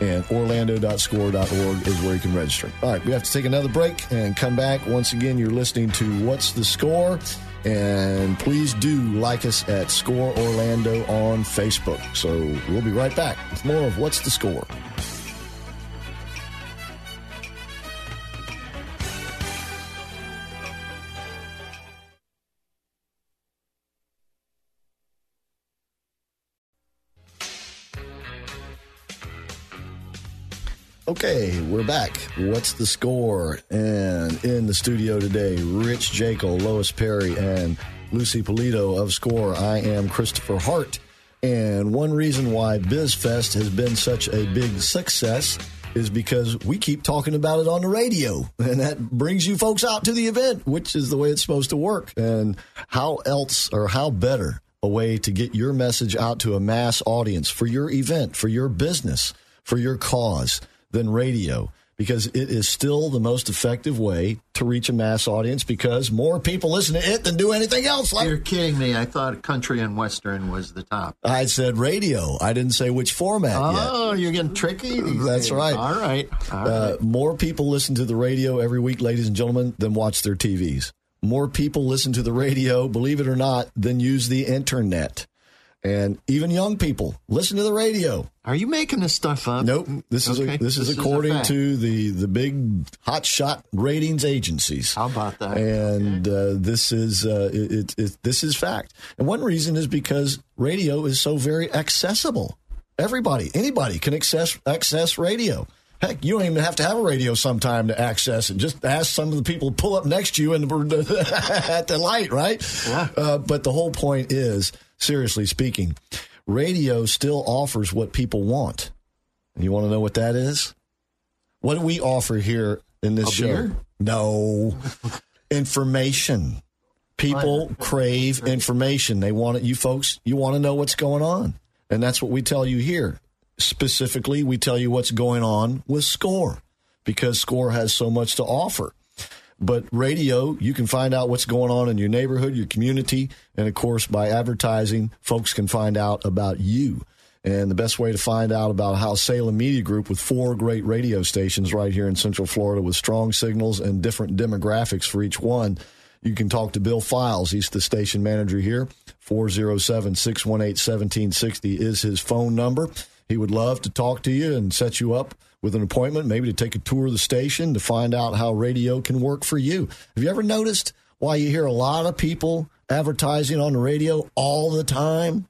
And Orlando.score.org is where you can register. All right, we have to take another break and come back. Once again, you're listening to What's the Score? And please do like us at Score Orlando on Facebook. So we'll be right back with more of What's the Score. Okay, we're back. What's the score? And in the studio today, Rich Jekyll, Lois Perry, and Lucy Polito of Score. I am Christopher Hart. And one reason why BizFest has been such a big success is because we keep talking about it on the radio. [laughs] And that brings you folks out to the event, which is the way it's supposed to work. And how else or how better a way to get your message out to a mass audience for your event, for your business, for your cause than radio because it is still the most effective way to reach a mass audience because more people listen to it than do anything else. You're kidding me. I thought country and western was the top. I said radio. I didn't say which format Oh, you're getting tricky. [laughs] That's days. right. All right. All. Uh, right. more people listen to the radio every week, ladies and gentlemen, than watch their TVs. More people listen to the radio, believe it or not, than use the internet. And even young people listen to the radio. Are you making this stuff up? Nope. This is Okay. a, this, is a according fact. to the the big hot shot ratings agencies. How about that? And uh, this is uh, it, it, it, this is fact. And one reason is because radio is so very accessible. Everybody, anybody can access access radio. Heck, you don't even have to have a radio sometime to access it. Just ask some of the people to pull up next to you and [laughs] at the light, right? Yeah. Uh, but the whole point is, seriously speaking, radio still offers what people want. And you want to know what that is? What do we offer here in this A show? beer? No. [laughs] information. People crave information. They want it. You folks, you want to know what's going on. And that's what we tell you here. Specifically, we tell you what's going on with SCORE because SCORE has so much to offer. But radio, you can find out what's going on in your neighborhood, your community, and of course, by advertising, folks can find out about you. And the best way to find out about how Salem Media Group, with four great radio stations right here in Central Florida with strong signals and different demographics for each one, you can talk to Bill Files. He's the station manager here. 407 618 1760 is his phone number. He would love to talk to you and set you up with an appointment, maybe to take a tour of the station to find out how radio can work for you. Have you ever noticed why you hear a lot of people advertising on the radio all the time?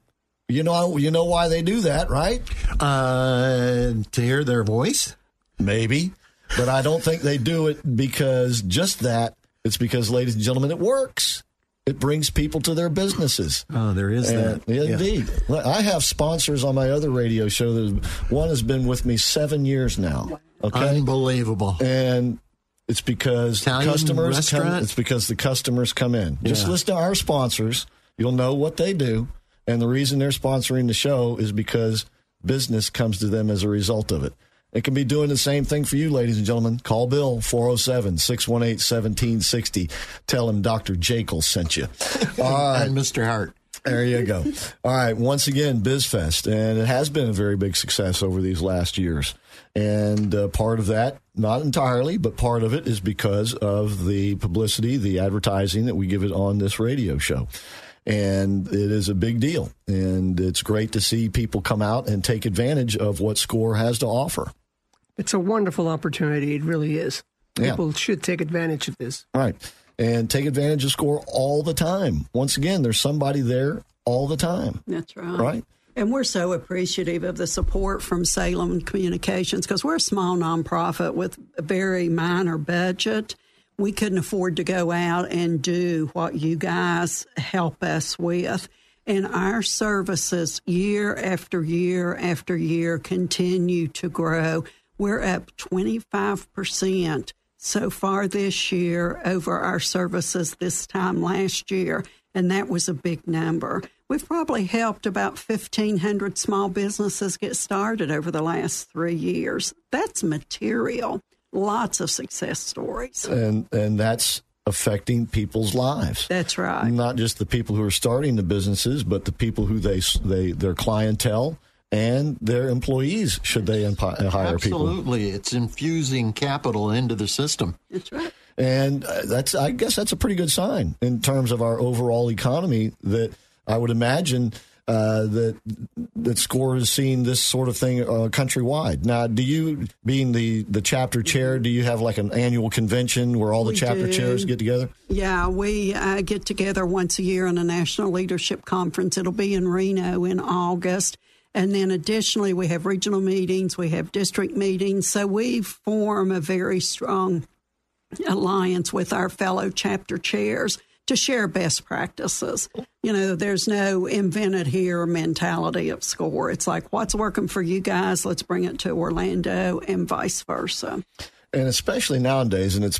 You know, you know why they do that, right? Uh, to hear their voice? Maybe, but I don't think they do it because just that. It's because, ladies and gentlemen, it works. It brings people to their businesses. Oh, there is And, that. yeah, Yeah. Indeed. I have sponsors on my other radio show. That one has been with me seven years now. Okay. Unbelievable. and it's because Italian customers come, it's because the customers come in. Just Yeah. listen to our sponsors. You'll know what they do. And the reason they're sponsoring the show is because business comes to them as a result of it. It can be doing the same thing for you, ladies and gentlemen. Call Bill 407 618 1760. Tell him Dr. Jekyll sent you. [laughs] All right. And Mr. Hart. There you go. All right. Once again, BizFest. And it has been a very big success over these last years. And uh, part of that, not entirely, but part of it is because of the publicity, the advertising that we give it on this radio show. And it is a big deal. And it's great to see people come out and take advantage of what SCORE has to offer. It's a wonderful opportunity. It really is. Yeah. People should take advantage of this. Right. And take advantage of SCORE all the time. Once again, there's somebody there all the time. That's right. Right. And we're so appreciative of the support from Salem Communications because we're a small nonprofit with a very minor budget. We couldn't afford to go out and do what you guys help us with. And our services, year after year after year, continue to grow. We're up 25% so far this year over our services this time last year, and that was a big number. We've probably helped about 1,500 small businesses get started over the last three years. That's material. Lots of success stories. And, and that's affecting people's lives. That's right. Not just the people who are starting the businesses, but the people who they, they their clientele and their employees should they empi- hire people. Absolutely. It's infusing capital into the system. That's right. And uh, that's, I guess, that's a pretty good sign in terms of our overall economy. That I would imagine uh, that that SCORE is seeing this sort of thing uh, countrywide. Now, do you, being the the chapter chair, do you have like an annual convention where all the We chapter do. chairs get together? Yeah, we uh, get together once a year in a national leadership conference. It'll be in Reno in August. And then additionally, we have regional meetings, we have district meetings. So we form a very strong alliance with our fellow chapter chairs to share best practices. You know, there's no invented here mentality of SCORE. It's like, what's working for you guys? Let's bring it to Orlando and vice versa. and especially nowadays, and it's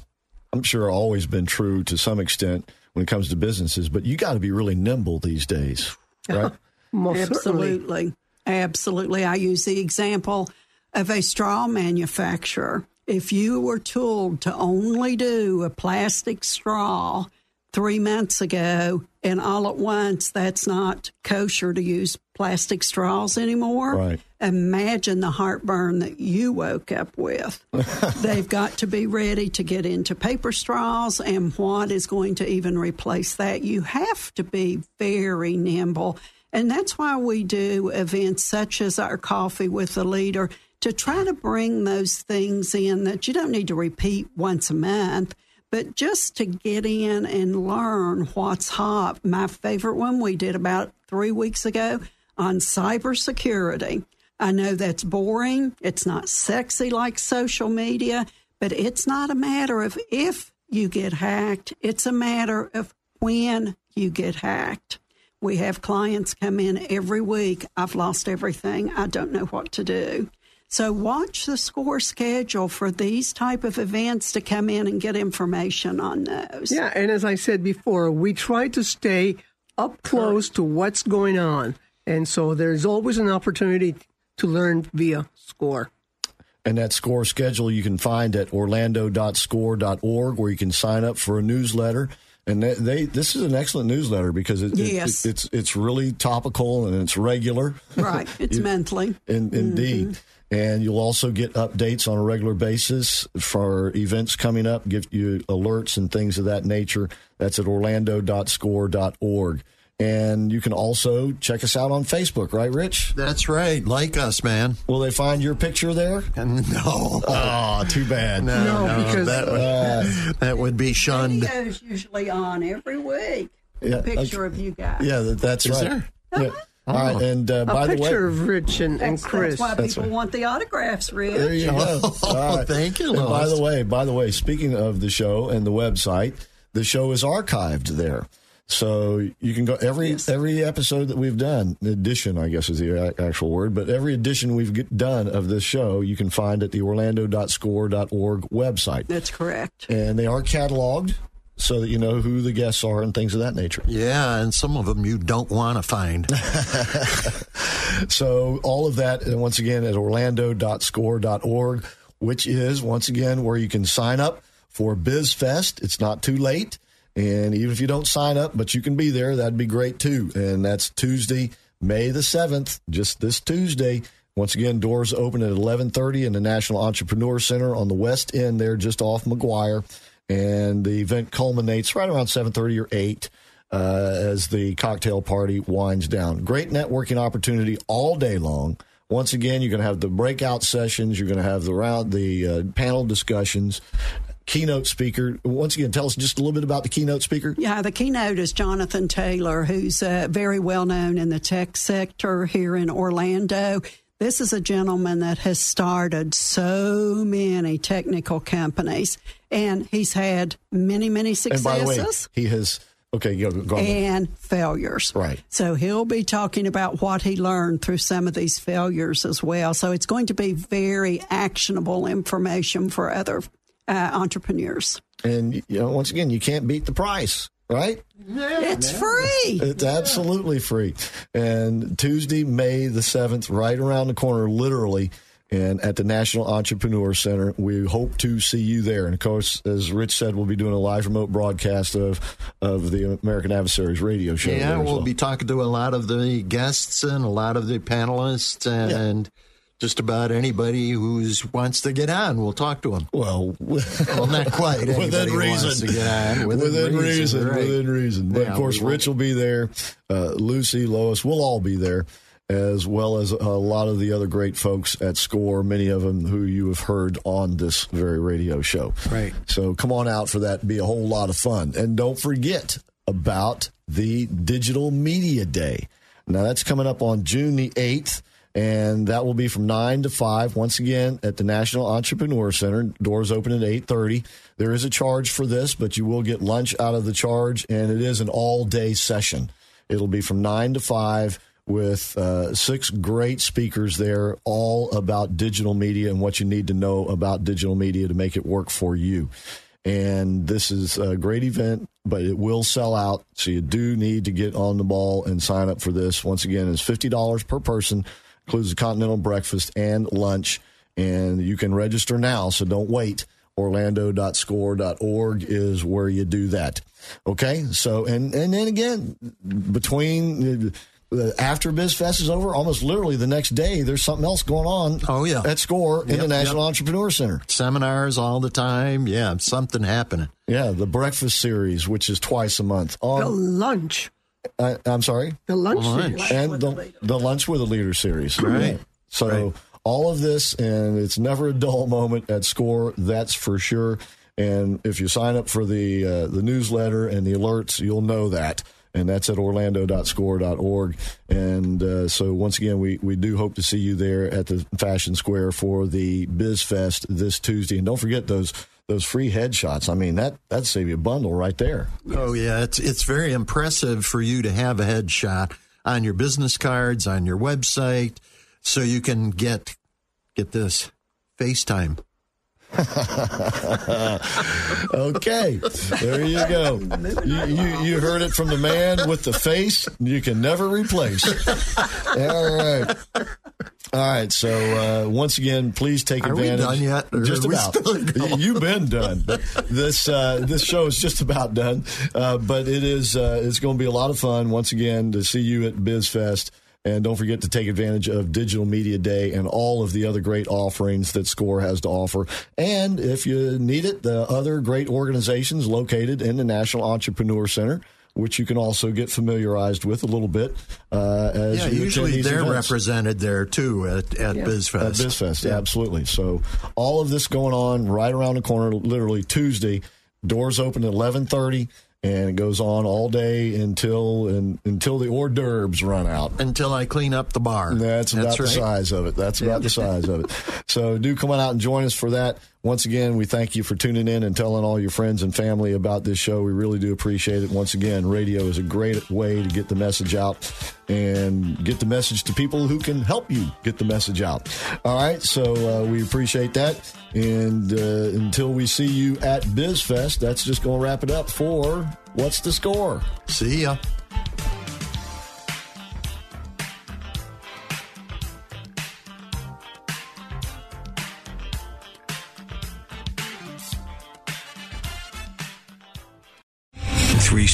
I'm sure always been true to some extent when it comes to businesses, but you got to be really nimble these days, right? [laughs] Absolutely. certainly. Absolutely. I use the example of a straw manufacturer. If you were told to only do a plastic straw three months ago, and all at once that's not kosher to use plastic straws anymore, Right. imagine the heartburn that you woke up with. [laughs] They've got to be ready to get into paper straws, and what is going to even replace that? You have to be very nimble. And that's why we do events such as our coffee with the leader to try to bring those things in that you don't need to repeat once a month, but just to get in and learn what's hot. My favorite one we did about three weeks ago on cybersecurity. I know that's boring. It's not sexy like social media, but it's not a matter of if you get hacked. It's a matter of when you get hacked. We have clients come in every week. I've lost everything. I don't know what to do. So watch the score schedule for these type of events to come in and get information on those. Yeah, and as I said before, we try to stay up close to what's going on. And so there's always an opportunity to learn via SCORE. And that score schedule you can find at orlando.score.org, where you can sign up for a newsletter. And they, they this is an excellent newsletter because it, it- Yes. it- it's it's really topical and it's regular. Right. [laughs] It's monthly. In, indeed. Mm-hmm. And you'll also get updates on a regular basis for events coming up, give you alerts and things of that nature. That's at orlando.score.org. And you can also check us out on Facebook, right, Rich? That's right. Like us, man. Will they find your picture there? [laughs] No. Oh, too bad. No, because- that would, that would be shunned. Video's usually on every week. Yeah, Picture of you guys. Yeah, that, that's Is right. there? Yeah. All right, and uh, by the way, a picture of Rich and, and That's, Chris. that's why That's people right. want the autographs, Rich. there you go. Oh, All right. [laughs] thank you, And by the way, by the way, speaking of the show and the website, the show is archived there. So you can go every every episode that we've done, edition I guess is the actual word, but every edition we've get done of this show, you can find at the orlando.score.org website. That's correct. And they are cataloged so that you know who the guests are and things of that nature. Yeah, and some of them you don't want to find. [laughs] So all of that, and once again, at orlando.score.org, which is, once again, where you can sign up for BizFest. It's not too late. And even if you don't sign up, but you can be there, that'd be great too. And that's Tuesday, May the 7th, just this Tuesday. Once again, doors open at 1130 in the National Entrepreneur Center on the west end there, just off Maguire. And the event culminates right around 730 or 8 uh, as the cocktail party winds down. Great networking opportunity all day long. Once again, you're going to have the breakout sessions. You're going to have the round, the uh, panel discussions. Keynote speaker. Once again, tell us just a little bit about the keynote speaker. Yeah, the keynote is Jonathan Taylor, who's uh, very well known in the tech sector here in Orlando. This is a gentleman that has started so many technical companies, and he's had many, many And the way, successes. he has Okay, go, go on. and failures. Right. So he'll be talking about what he learned through some of these failures as well. So it's going to be very actionable information for other uh, entrepreneurs. And you know, once again, you can't beat the price, right? It's free. It's absolutely free. And Tuesday, May the 7th, right around the corner, literally, and at the National Entrepreneur Center. We hope to see you there. And of course, as Rich said, we'll be doing a live remote broadcast of, of the American Adversaries radio show. Yeah, there as we'll well. be talking to a lot of the guests and a lot of the panelists and just about anybody who wants to get on. We'll talk to them. Well, [laughs] well, not quite. [laughs] within Anybody reason. wants to get on. Within, Within, reason, right. within reason. But Yeah, of course, will. Rich will be there. Uh, Lucy, Lois, we'll all be there, as well as a lot of the other great folks at SCORE, many of them who you have heard on this very radio show. Right. So come on out for that. Be a whole lot of fun. And don't forget about the Digital Media Day. Now, that's coming up on June the 8th. And that will be from nine to five. Once again, at the National Entrepreneur Center. Doors open at eight thirty. There is a charge for this, but you will get lunch out of the charge, and it is an all-day session. It'll be from nine to five with uh, six great speakers there, all about digital media and what you need to know about digital media to make it work for you. And this is a great event, but it will sell out. So you do need to get on the ball and sign up for this. Once again, it's $50 per person, includes a continental breakfast and lunch. And you can register now, so don't wait. Orlando.score.org is where you do that. Okay. So, and, and then again, between uh, after BizFest is over, almost literally the next day, there's something else going on. Oh, yeah. At SCORE in the National yep. Entrepreneur Center. Seminars all the time. Yeah, something happening. Yeah, the breakfast series, which is twice a month. The lunch. I, I'm sorry, The lunch. Lunch. series. and the, the lunch with a leader series. Right. Yeah. So all of this, and it's never a dull moment at Score. That's for sure. And if you sign up for the uh, the newsletter and the alerts, you'll know that. And that's at orlando.score.org. And uh, so, once again, we, we do hope to see you there at the Fashion Square for the Biz Fest this Tuesday. And don't forget those those free headshots. I mean, that that'd save you a bundle right there. Oh yeah, it's it's very impressive for you to have a headshot on your business cards, on your website, so you can get get this FaceTime. [laughs] Okay, there you go. You, you, you heard it from the man with the face you can never replace. All right. All right. So uh, once again, please take Are we advantage. done yet, Just about. You've been done. This uh, this show is just about done. Uh, but it is uh, it's going to be a lot of fun once again to see you at BizFest. And don't forget to take advantage of Digital Media Day and all of the other great offerings that SCORE has to offer. And if you need it, the other great organizations located in the National Entrepreneur Center, which you can also get familiarized with a little bit. Uh, as Yeah, usually they're events. represented there too at at BizFest. At BizFest, absolutely. So all of this going on right around the corner, literally Tuesday. Doors open at eleven thirty, and it goes on all day until and, until the hors d'oeuvres run out. Until I clean up the bar. That's about the right. size of it. That's about the size of it. So do come on out and join us for that. Once again, we thank you for tuning in and telling all your friends and family about this show. We really do appreciate it. Once again, radio is a great way to get the message out and get the message to people who can help you get the message out. All right, so uh, we appreciate that. And uh, until we see you at BizFest, that's just going to wrap it up for What's the Score? See ya.